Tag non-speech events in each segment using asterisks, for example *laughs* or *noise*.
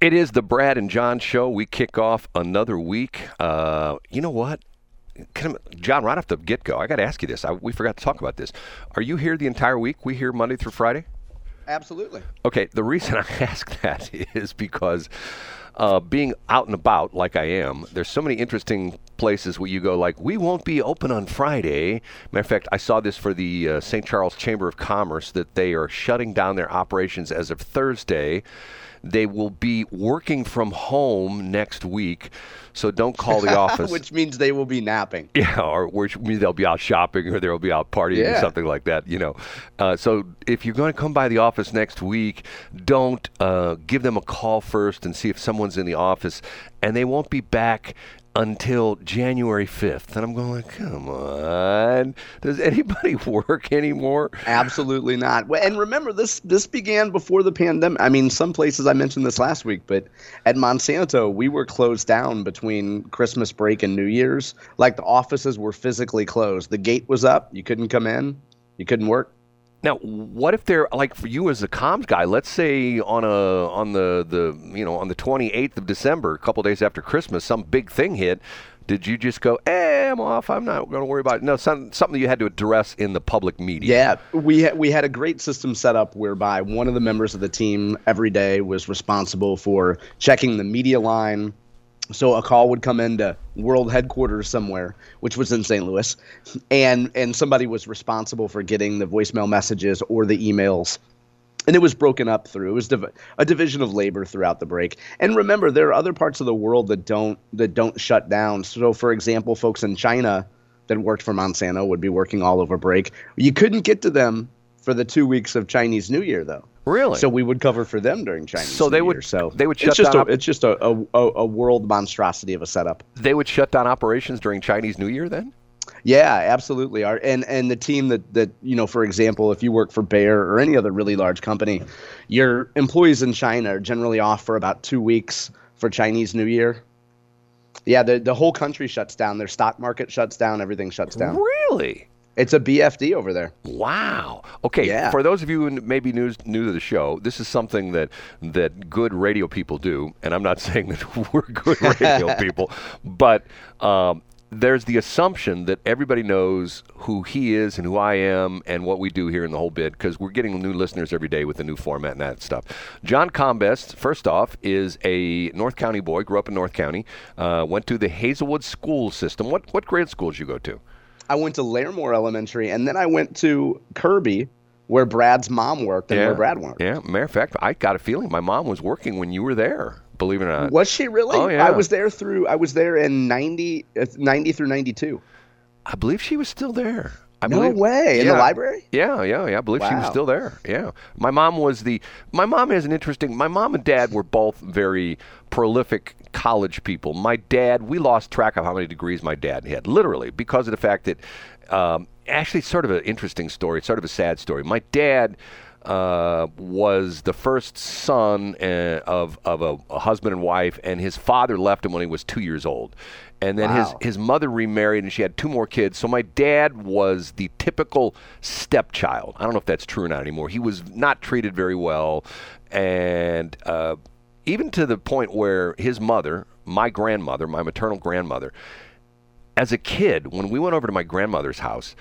It is the Brad and John show. We kick off another week. Uh, you know what? Can John, right off the get go, I got to ask you this. I, we forgot to talk about this. Are you here the entire week? We here Monday through Friday? Absolutely. Okay, the reason *laughs* I ask that is because uh, being out and about like I am, there's so many interesting places where you go like, we won't be open on Friday. Matter of fact, I saw this for the uh, St. Charles Chamber of Commerce that they are shutting down their operations as of Thursday. They will be working from home next week, so don't call the *laughs* office. Which means they will be napping. Yeah, or which means they'll be out shopping or they'll be out partying or something like that, you know. Uh, so if you're going to come by the office next week, don't uh, give them a call first and see if someone's in the office, and they won't be back until January 5th. And I'm going like, come on, does anybody *laughs* work anymore? Absolutely not. And remember, this this began before the pandemic. I mean, some places I mentioned this last week, but at Monsanto, we were closed down between Christmas break and New Year's. Like the offices were physically closed. The gate was up. You couldn't come in. You couldn't work. Now, what if they're like for you as a comms guy? Let's say on a on the the you know on the 28th of December, a couple days after Christmas, some big thing hit. Did you just go, "Eh, I'm off. I'm not going to worry about it." No, some, something you had to address in the public media. Yeah, we ha- we had a great system set up whereby one of the members of the team every day was responsible for checking the media line. So a call would come into world headquarters somewhere, which was in St. Louis, and and somebody was responsible for getting the voicemail messages or the emails. And it was broken up through. It was div- a division of labor throughout the break. And remember, there are other parts of the world that don't that don't shut down. So, for example, folks in China that worked for Monsanto would be working all over break. You couldn't get to them for the two weeks of Chinese New Year, though. Really? So we would cover for them during Chinese. So New they would- Year. So they would it's shut just down a, op- it's just a, a, a a world monstrosity of a setup. they would shut down operations during Chinese New Year then? Yeah, absolutely. Our and and the team that that you know, for example, if you work for Bayer or any other really large company, your employees in China are generally off for about two weeks for Chinese New Year. Yeah, the the whole country shuts down. Their stock market shuts down. Everything shuts down. Really? It's a BFD over there. Wow. Okay. Yeah. For those of you who maybe new new to the show, this is something that that good radio people do, and I'm not *laughs* saying that we're good radio *laughs* people, but um, there's the assumption that everybody knows who he is and who I am and what we do here in the whole bit because we're getting new listeners every day with the new format and that stuff. John Combest, first off, is a North County boy. Grew up in North County. Uh, went to the Hazelwood school system. What what grade school did you go to? I went to Larimore Elementary, and then I went to Kirby, where Brad's mom worked and where Brad worked. Yeah, matter of fact, I got a feeling my mom was working when you were there. Believe it or not. Was she really? Oh, yeah. I was there through. I was there in 90, uh, 90 through ninety two. I believe she was still there. I No believe, way. In the library? Yeah, yeah, yeah. I believe she was still there. Yeah. My mom was the. My mom has an interesting. My mom and dad were both very prolific college people. My dad, we lost track of how many degrees my dad had, literally, because of the fact that. Um, actually, it's sort of an interesting story. It's sort of a sad story. My dad. Uh, was the first son uh, of of a, a husband and wife, and his father left him when he was two years old, and then his his mother remarried and she had two more kids. So my dad was the typical stepchild. I don't know if that's true or not anymore. He was not treated very well, and uh, even to the point where his mother, my grandmother, my maternal grandmother, as a kid, when we went over to my grandmother's house,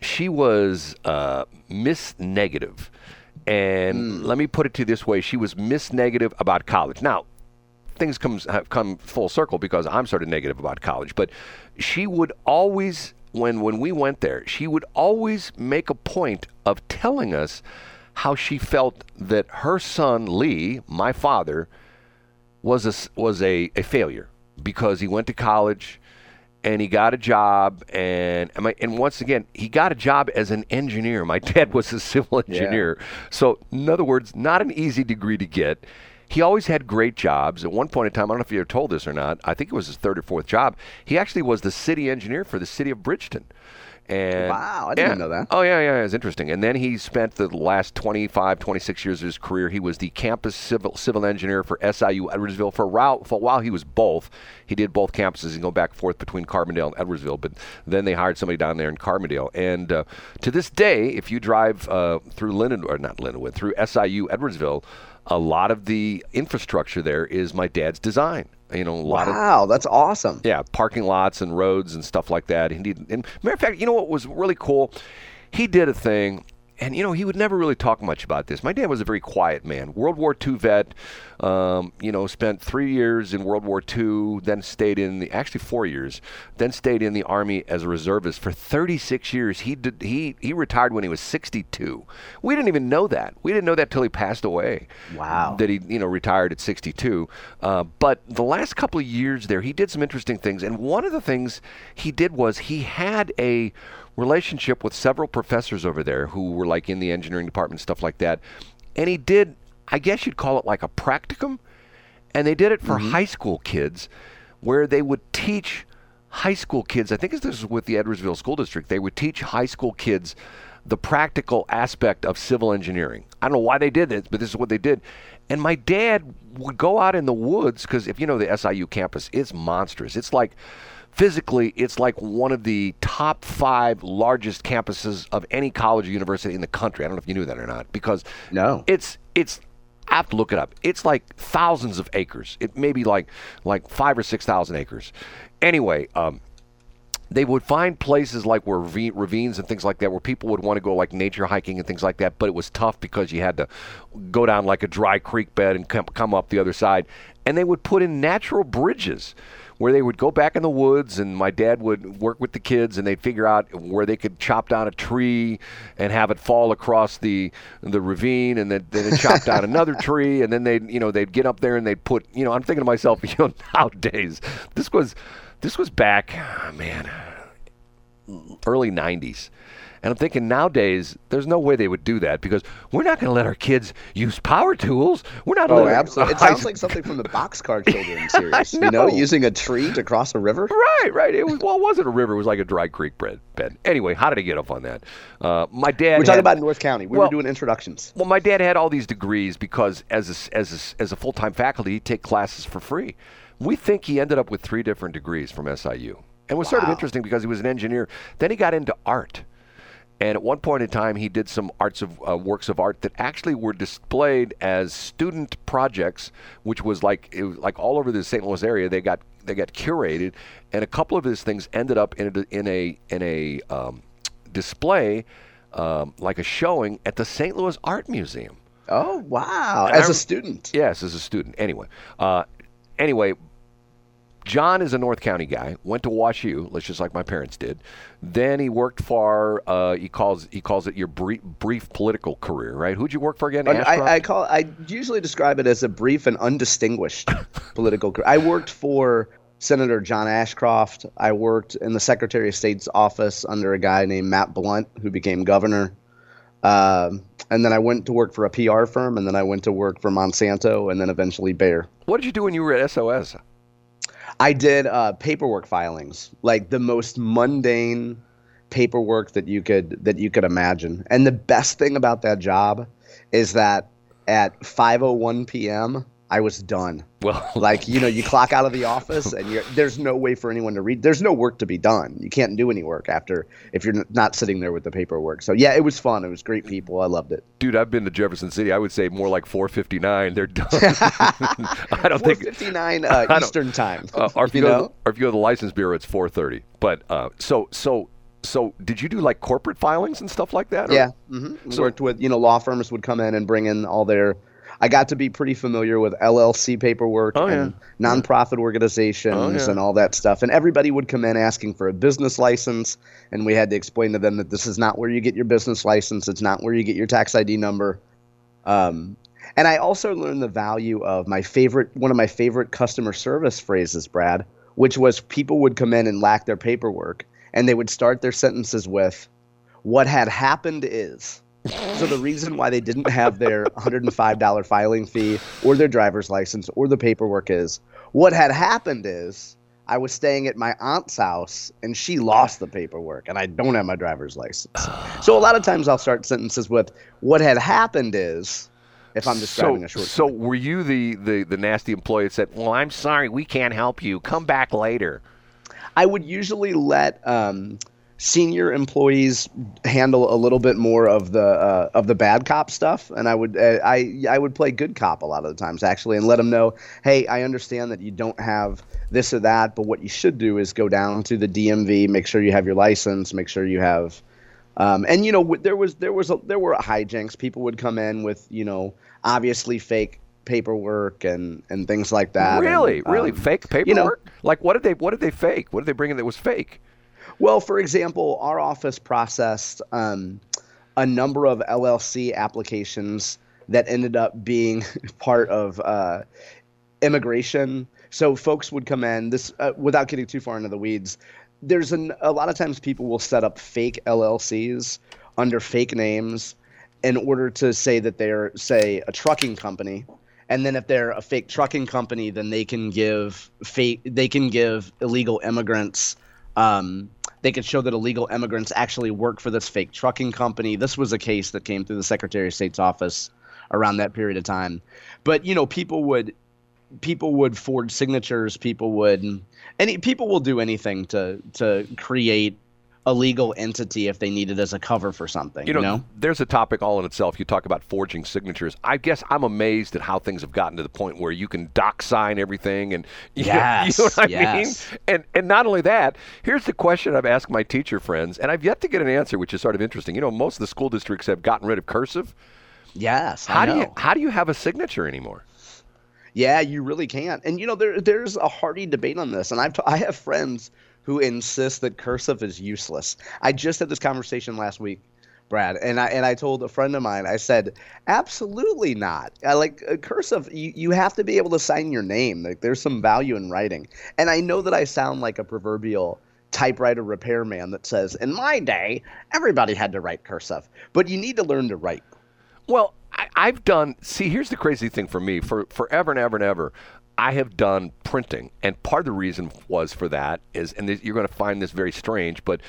she was uh, Miss Negative. And let me put it to you this way: she was Miss Negative about college. Now, things comes have come full circle because I'm sort of negative about college. But she would always, when when we went there, she would always make a point of telling us how she felt that her son Lee, my father, was a was a, a failure because he went to college and he got a job and and, my, and once again he got a job as an engineer. My *laughs* dad was a civil engineer, so in other words, not an easy degree to get. He always had great jobs. At one point in time, I don't know if you ever told this or not. I think it was his third or fourth job. He actually was the city engineer for the city of Bridgeton. And Wow, I didn't yeah. know that. Oh, yeah, yeah, it's interesting. And then he spent the last 25, 26 years of his career. He was the campus civil civil engineer for SIU Edwardsville. For a while, for a while he was both. He did both campuses and go back and forth between Carbondale and Edwardsville. But then they hired somebody down there in Carbondale. And uh, to this day, if you drive uh, through or not Lindenwood, through SIU Edwardsville, a lot of the infrastructure there is my dad's design. You know, a lot of Wow, that's awesome. yeah, parking lots and roads and stuff like that. And, he, and matter of fact, you know what was really cool? He did a thing, and you know he would never really talk much about this. My dad was a very quiet man. World War II vet. Um, you know, spent three years in World War II, then stayed in the actually four years, then stayed in the army as a reservist for 36 years. He did he he retired when he was 62. We didn't even know that. We didn't know that till he passed away Wow. that he you know retired at 62. Uh, but the last couple of years there, he did some interesting things, and one of the things he did was he had a relationship with several professors over there who were like in the engineering department stuff like that, and he did I guess you'd call it like a practicum, and they did it for mm-hmm. high school kids, where they would teach high school kids. I think this is with the Edwardsville School District. They would teach high school kids the practical aspect of civil engineering. I don't know why they did this, but this is what they did. And my dad would go out in the woods because if you know the SIU campus, it's monstrous. It's like physically, it's like one of the top five largest campuses of any college or university in the country. I don't know if you knew that or not because No. it's it's I have to look it up. It's like thousands of acres. It may be like like five or six thousand acres. Anyway, um, they would find places like where ravi- ravines and things like that where people would want to go like nature hiking and things like that but it was tough because you had to go down like a dry creek bed and come, come up the other side and they would put in natural bridges where they would go back in the woods and my dad would work with the kids and they'd figure out where they could chop down a tree and have it fall across the the ravine and then then they'd chop down another *laughs* tree and then they'd you know they'd get up there and they'd put you know I'm thinking to myself *laughs* you know nowadays this was this was back man early 90s. And I'm thinking nowadays, there's no way they would do that because we're not going to let our kids use power tools. We're not. Oh, absolutely. It *laughs* sounds like something from the Boxcar *laughs* Children series. You know, know. using a tree to cross a river. Right, right. It was well, it wasn't a river. It was like a dry creek bed. bed. Anyway, how did I get up on that? Uh, my dad. We're talking had- about North County. We Well- were doing introductions. Well, my dad had all these degrees because as a, as a, as a full time faculty, he'd take classes for free. We think he ended up with three different degrees from SIU, and it was sort of interesting because he was an engineer. Then he got into art, and at one point in time, he did some arts of uh, works of art that actually were displayed as student projects, which was like it was like all over the St. Louis area. They got they got curated, and a couple of his things ended up in a in a in a um, display, um, like a showing at the St. Louis Art Museum. Oh wow! And As a student. Yes, as a student. Anyway, uh, anyway, John is a North County guy. Went to Wash U, let's just like my parents did. Then he worked for uh, he calls he calls it your brief, brief political career, right? Who'd you work for again? I, I call I usually describe it as a brief and undistinguished *laughs* political career. I worked for Senator John Ashcroft. I worked in the Secretary of State's office under a guy named Matt Blunt, who became governor. Um, and then I went to work for a PR firm, and then I went to work for Monsanto, and then eventually Bayer. what did you do when you were at SOS? I did uh, paperwork filings, like the most mundane paperwork that you could that you could imagine. And the best thing about that job is that at 5:01 p.m. I was done. Well, *laughs* Like you know, you clock out of the office, and you're, there's no way for anyone to read. There's no work to be done. You can't do any work after if you're not sitting there with the paperwork. So yeah, it was fun. It was great people. I loved it. dude, I've been to Jefferson City. I would say more like 4:59. They're done. *laughs* I don't think 4:59 *laughs* I uh, Eastern time. uh, or if you, you go to know. the, or if you go to the license bureau, it's 4:30. But uh, so so so, did you do like corporate filings and stuff like that? or- Yeah, hmm So- worked with you know law firms would come in and bring in all their. I got to be pretty familiar with LLC paperwork Oh, and nonprofit organizations Oh, yeah. and all that stuff. And everybody would come in asking for a business license, and we had to explain to them that this is not where you get your business license. It's not where you get your tax ID number. Um, and I also learned the value of my favorite, one of my favorite customer service phrases, Brad, which was people would come in and lack their paperwork, and they would start their sentences with, "What had happened is." So the reason why they didn't have their $105 filing fee or their driver's license or the paperwork is what had happened is I was staying at my aunt's house and she lost the paperwork and I don't have my driver's license. So a lot of times I'll start sentences with what had happened is if I'm describing so, a short so were you the, the, the nasty employee that said, "Well, I'm sorry, we can't help you. Come back later." I would usually let um, senior employees handle a little bit more of the uh, of the bad cop stuff, and I would uh, I I would play good cop a lot of the times actually, and let them know, hey, I understand that you don't have this or that, but what you should do is go down to the DMV, make sure you have your license, make sure you have. Um, and you know there was there was a, there were hijinks. People would come in with you know obviously fake paperwork and and things like that. Really, and, really um, fake paperwork. you know- like what did they what did they fake? What did they bring in that was fake? Well, for example, our office processed um, a number of LLC applications that ended up being *laughs* part of uh, immigration. So folks would come in this uh, without getting too far into the weeds. There's an, a lot of times people will set up fake LLCs under fake names in order to say that they're say a trucking company and then if they're a fake trucking company then they can give fake they can give illegal immigrants um, they could show that illegal immigrants actually work for this fake trucking company. This was a case that came through the secretary of state's office around that period of time. But you know people would people would forge signatures. People would any people will do anything to to create a legal entity if they need it as a cover for something You know, there's a topic all in itself. You talk about forging signatures. I guess I'm amazed at how things have gotten to the point where you can doc sign everything, and *laughs* you, Yes, you know what I yes. mean. And and not only that, here's the question I've asked my teacher friends, and I've yet to get an answer, which is sort of interesting. You know, most of the school districts have gotten rid of cursive. yes How do you how do you have a signature anymore? Yeah, you really can't. And you know, there there's a hearty debate on this, and I've t- I have friends who insists that cursive is useless. I just had this conversation last week, Brad, and I and I told a friend of mine, I said, absolutely not. I like uh, cursive. You you have to be able to sign your name. Like there's some value in writing. And I know that I sound like a proverbial typewriter repairman that says, in my day, everybody had to write cursive, but you need to learn to write. Well, I've done. See, here's the crazy thing for me. For forever and ever and ever, I have done printing, and part of the reason was for that is, and this, you're going to find this very strange, but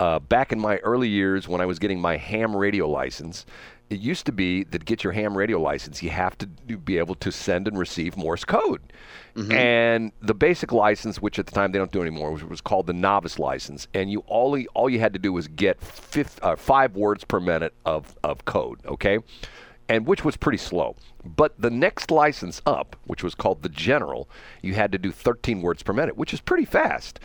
uh, back in my early years when I was getting my ham radio license. It used to be that to get your ham radio license, you have to do- be able to send and receive Morse code. And the basic license, which at the time they don't do anymore, was, was called the novice license. And you all all you had to do was get fif, uh, five words per minute of, of code. Okay, and which was pretty slow. But the next license up, which was called the general, you had to do 13 words per minute, which is pretty fast.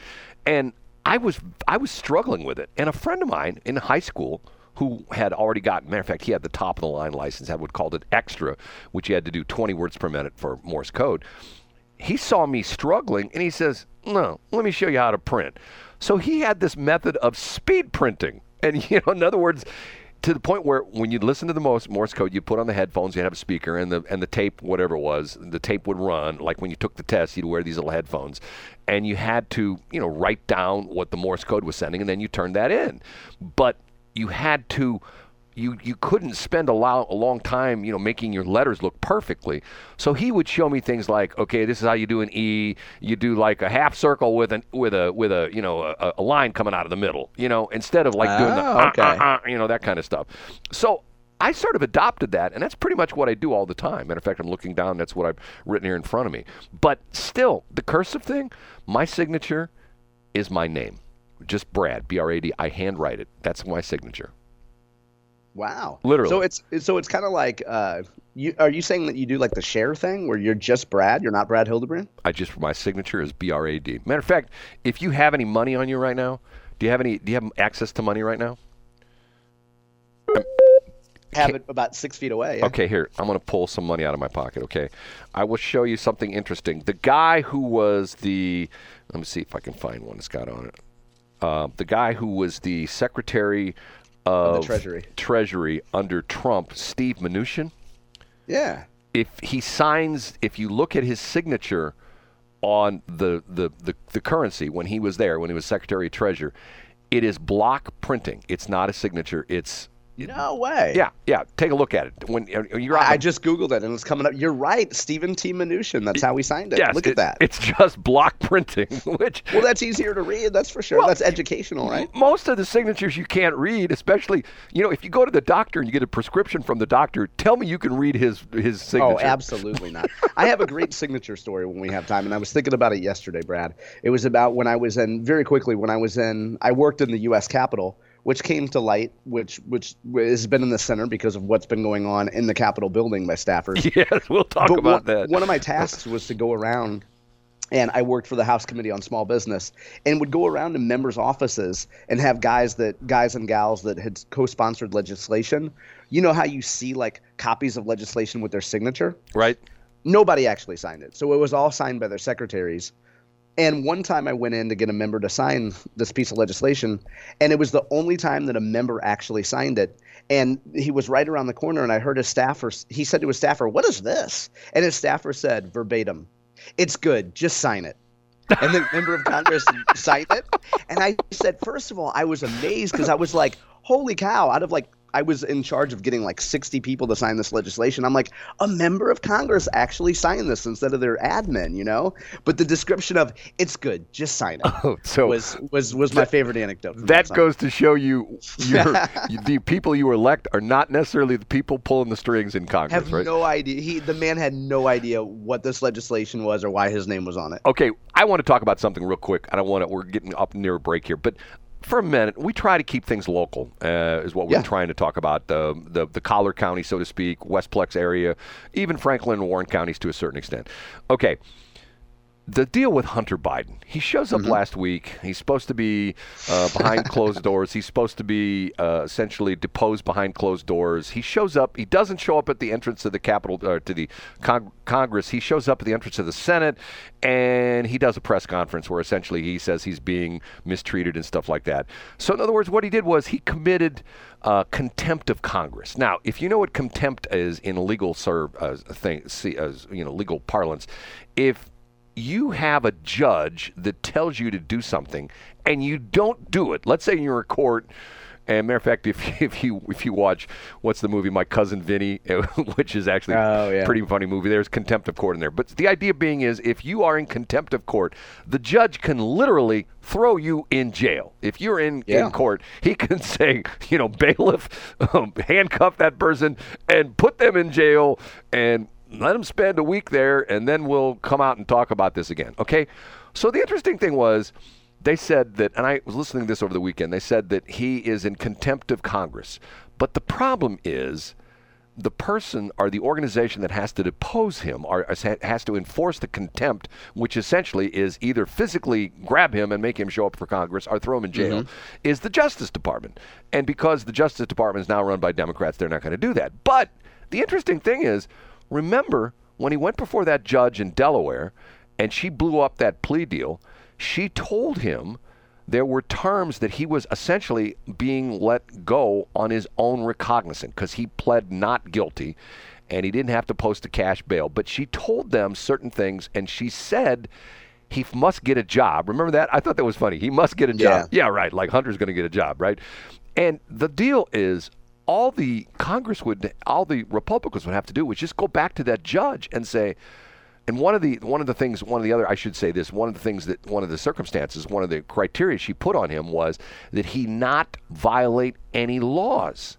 And I was I was struggling with it. And a friend of mine in high school who had already gotten, matter of fact, he had the top of the line license, had what called it extra, which you had to do 20 words per minute for Morse code. He saw me struggling and he says, No, let me show you how to print. So he had this method of speed printing. And, *laughs* you know, in other words, to the point where when you'd listen to the Morse, Morse code, you put on the headphones, you have a speaker, and the and the tape, whatever it was, the tape would run. Like when you took the test, you'd wear these little headphones, and you had to, you know, write down what the Morse code was sending, and then you turned that in. But you had to. You, you couldn't spend a, lo- a long time, you know, making your letters look perfectly. So he would show me things like, okay, this is how you do an E. You do like a half circle with an with a with a you know a, a line coming out of the middle. You know, instead of like doing the Oh, uh, okay. uh, uh, you know, that kind of stuff. So I sort of adopted that, and that's pretty much what I do all the time. Matter of fact, I'm looking down, that's what I've written here in front of me. But still, the cursive thing, my signature is my name. Just Brad, B R A D. I handwrite it. That's my signature. Wow. Literally. So it's so it's kind of like uh, you are you saying that you do like the Cher thing where you're just Brad, you're not Brad Hildebrand? I just my signature is B R A D. Matter of fact, if you have any money on you right now, do you have any? Do you have access to money right now? Have it about six feet away. yeah. Okay, here. I'm going to pull some money out of my pocket, okay? I will show you something interesting. The guy who was the, let me see if I can find one that's got on it. Uh, the guy who was the Secretary of, Treasury. Treasury under Trump, Steve Mnuchin, Yeah. if he signs, if you look at his signature on the, the, the, the currency when he was there, when he was Secretary of Treasury, it is block printing. It's not a signature. It's No way. Yeah, yeah. Take a look at it. When uh, you're, I, I just googled it and it's coming up. You're right, Steven T. Mnuchin. That's how we signed it. Yes, look it, at that. It's just block printing, *laughs* which well, that's easier to read. That's for sure. Well, that's educational, right? most of the signatures you can't read, especially you know if you go to the doctor and you get a prescription from the doctor. Tell me you can read his his signature. Oh, absolutely not. I have a great *laughs* signature story when we have time, and I was thinking about it yesterday, Brad. It was about when I was in very quickly when I was in. I worked in the U.S. Capitol which came to light, which which has been in the center because of what's been going on in the Capitol building by staffers. *laughs* Yes, we'll talk but about one, that. One of my tasks was to go around and I worked for the House Committee on Small Business and would go around to members' offices and have guys that guys and gals that had co-sponsored legislation. You know how you see like copies of legislation with their signature? Right. Nobody actually signed it. So it was all signed by their secretaries. And one time I went in to get a member to sign this piece of legislation, and it was the only time that a member actually signed it. And he was right around the corner, and I heard his staffer, he said to his staffer, What is this? And his staffer said verbatim, It's good, just sign it. And the member of Congress *laughs* signed it. And I said, First of all, I was amazed because I was like, Holy cow, out of like I was in charge of getting like 60 people to sign this legislation. I'm like, a member of Congress actually signed this instead of their admin, you know? But the description of it's good, just sign it *laughs* Oh, so was was was my favorite anecdote. that goes to show you, *laughs* you- the people you elect are not necessarily the people pulling the strings in Congress, have right? no idea. He the man had no idea what this legislation was or why his name was on it. Okay, I want to talk about something real quick. I don't want to. We're getting up near a break here, but for a minute, we try to keep things local. Uh, is what we're Yeah. trying to talk about. The, the the collar county, so to speak, Westplex area, even Franklin and Warren counties to a certain extent. Okay. The deal with Hunter Biden. He shows up last week. He's supposed to be uh, behind *laughs* closed doors. He's supposed to be uh, essentially deposed behind closed doors. He shows up. He doesn't show up at the entrance of the Capitol, or to the con- Congress. He shows up at the entrance of the Senate, and he does a press conference where essentially he says he's being mistreated and stuff like that. So, in other words, what he did was he committed uh, contempt of Congress. Now, if you know what contempt is in legal serve uh, thing, see, as you know, legal parlance, if you have a judge that tells you to do something and you don't do it. Let's say you're in court. And matter of fact, if, *laughs* if you if you watch what's the movie My Cousin Vinny, *laughs* which is actually Oh, yeah. a pretty funny movie, there's contempt of court in there. But the idea being is if you are in contempt of court, the judge can literally throw you in jail. If you're in, Yeah. in court, he *laughs* can say, you know, bailiff, um, handcuff that person and put them in jail and Mm-hmm. let them spend a week there, and then we'll come out and talk about this again. Okay? So the interesting thing was, they said that, and I was listening to this over the weekend, they said that he is in contempt of Congress. But the problem is, the person or the organization that has to depose him or has to enforce the contempt, which essentially is either physically grab him and make him show up for Congress or throw him in jail, mm-hmm. is the Justice Department. And because the Justice Department is now run by Democrats, they're not going to do that. But the interesting thing is, remember when he went before that judge in Delaware and she blew up that plea deal, she told him there were terms that he was essentially being let go on his own recognizance because he pled not guilty and he didn't have to post a cash bail. But she told them certain things and she said he f- must get a job. Remember that? I thought that was funny. He must get a job. Yeah, right. Like Hunter's going to get a job, right? And the deal is all the Congress would, all the Republicans would have to do was just go back to that judge and say, and one of the one of the things, one of the other, I should say this, one of the things that one of the circumstances, one of the criteria she put on him was that he not violate any laws.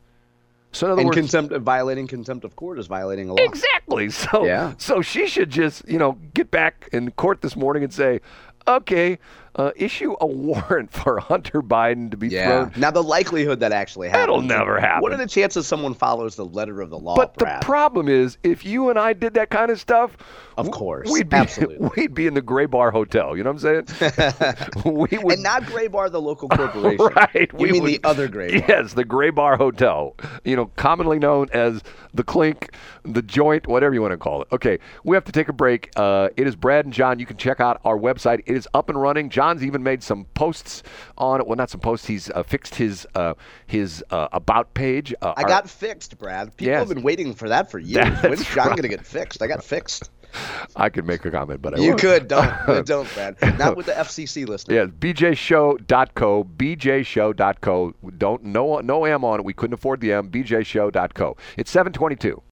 So in other And words, contempt violating contempt of court is violating a law. Exactly. *laughs* So Yeah. so she should just, you know, get back in court this morning and say, okay, uh, issue a warrant for Hunter Biden to be Yeah. thrown. Now the likelihood that actually happens. That'll never happen. What are the chances someone follows the letter of the law, But Brad? the problem is, if you and I did that kind of stuff, Of course. we'd be Absolutely. *laughs* we'd be in the Gray Bar Hotel. You know what I'm saying? *laughs* *laughs* we would and not Gray Bar, the local corporation. right. You we mean would- the other Gray Bar? Yes, the Gray Bar Hotel. You know, commonly known as the Clink, the Joint, whatever you want to call it. Okay, we have to take a break. Uh, it is Brad and John. You can check out our website. It is up and running. John's even made some posts on it. Well, not some posts. He's uh, fixed his uh, his uh, about page. Uh, I our, got fixed, Brad. People yes. have been waiting for that for years. That's When's John right. going to get fixed? I got fixed. *laughs* I could make a comment, but I you won't. could don't *laughs* don't Brad. Not with the FCC listening. Yeah, bjshow.co, bjshow.co. Don't no no am on it. We couldn't afford the m. bjshow.co. It's 722.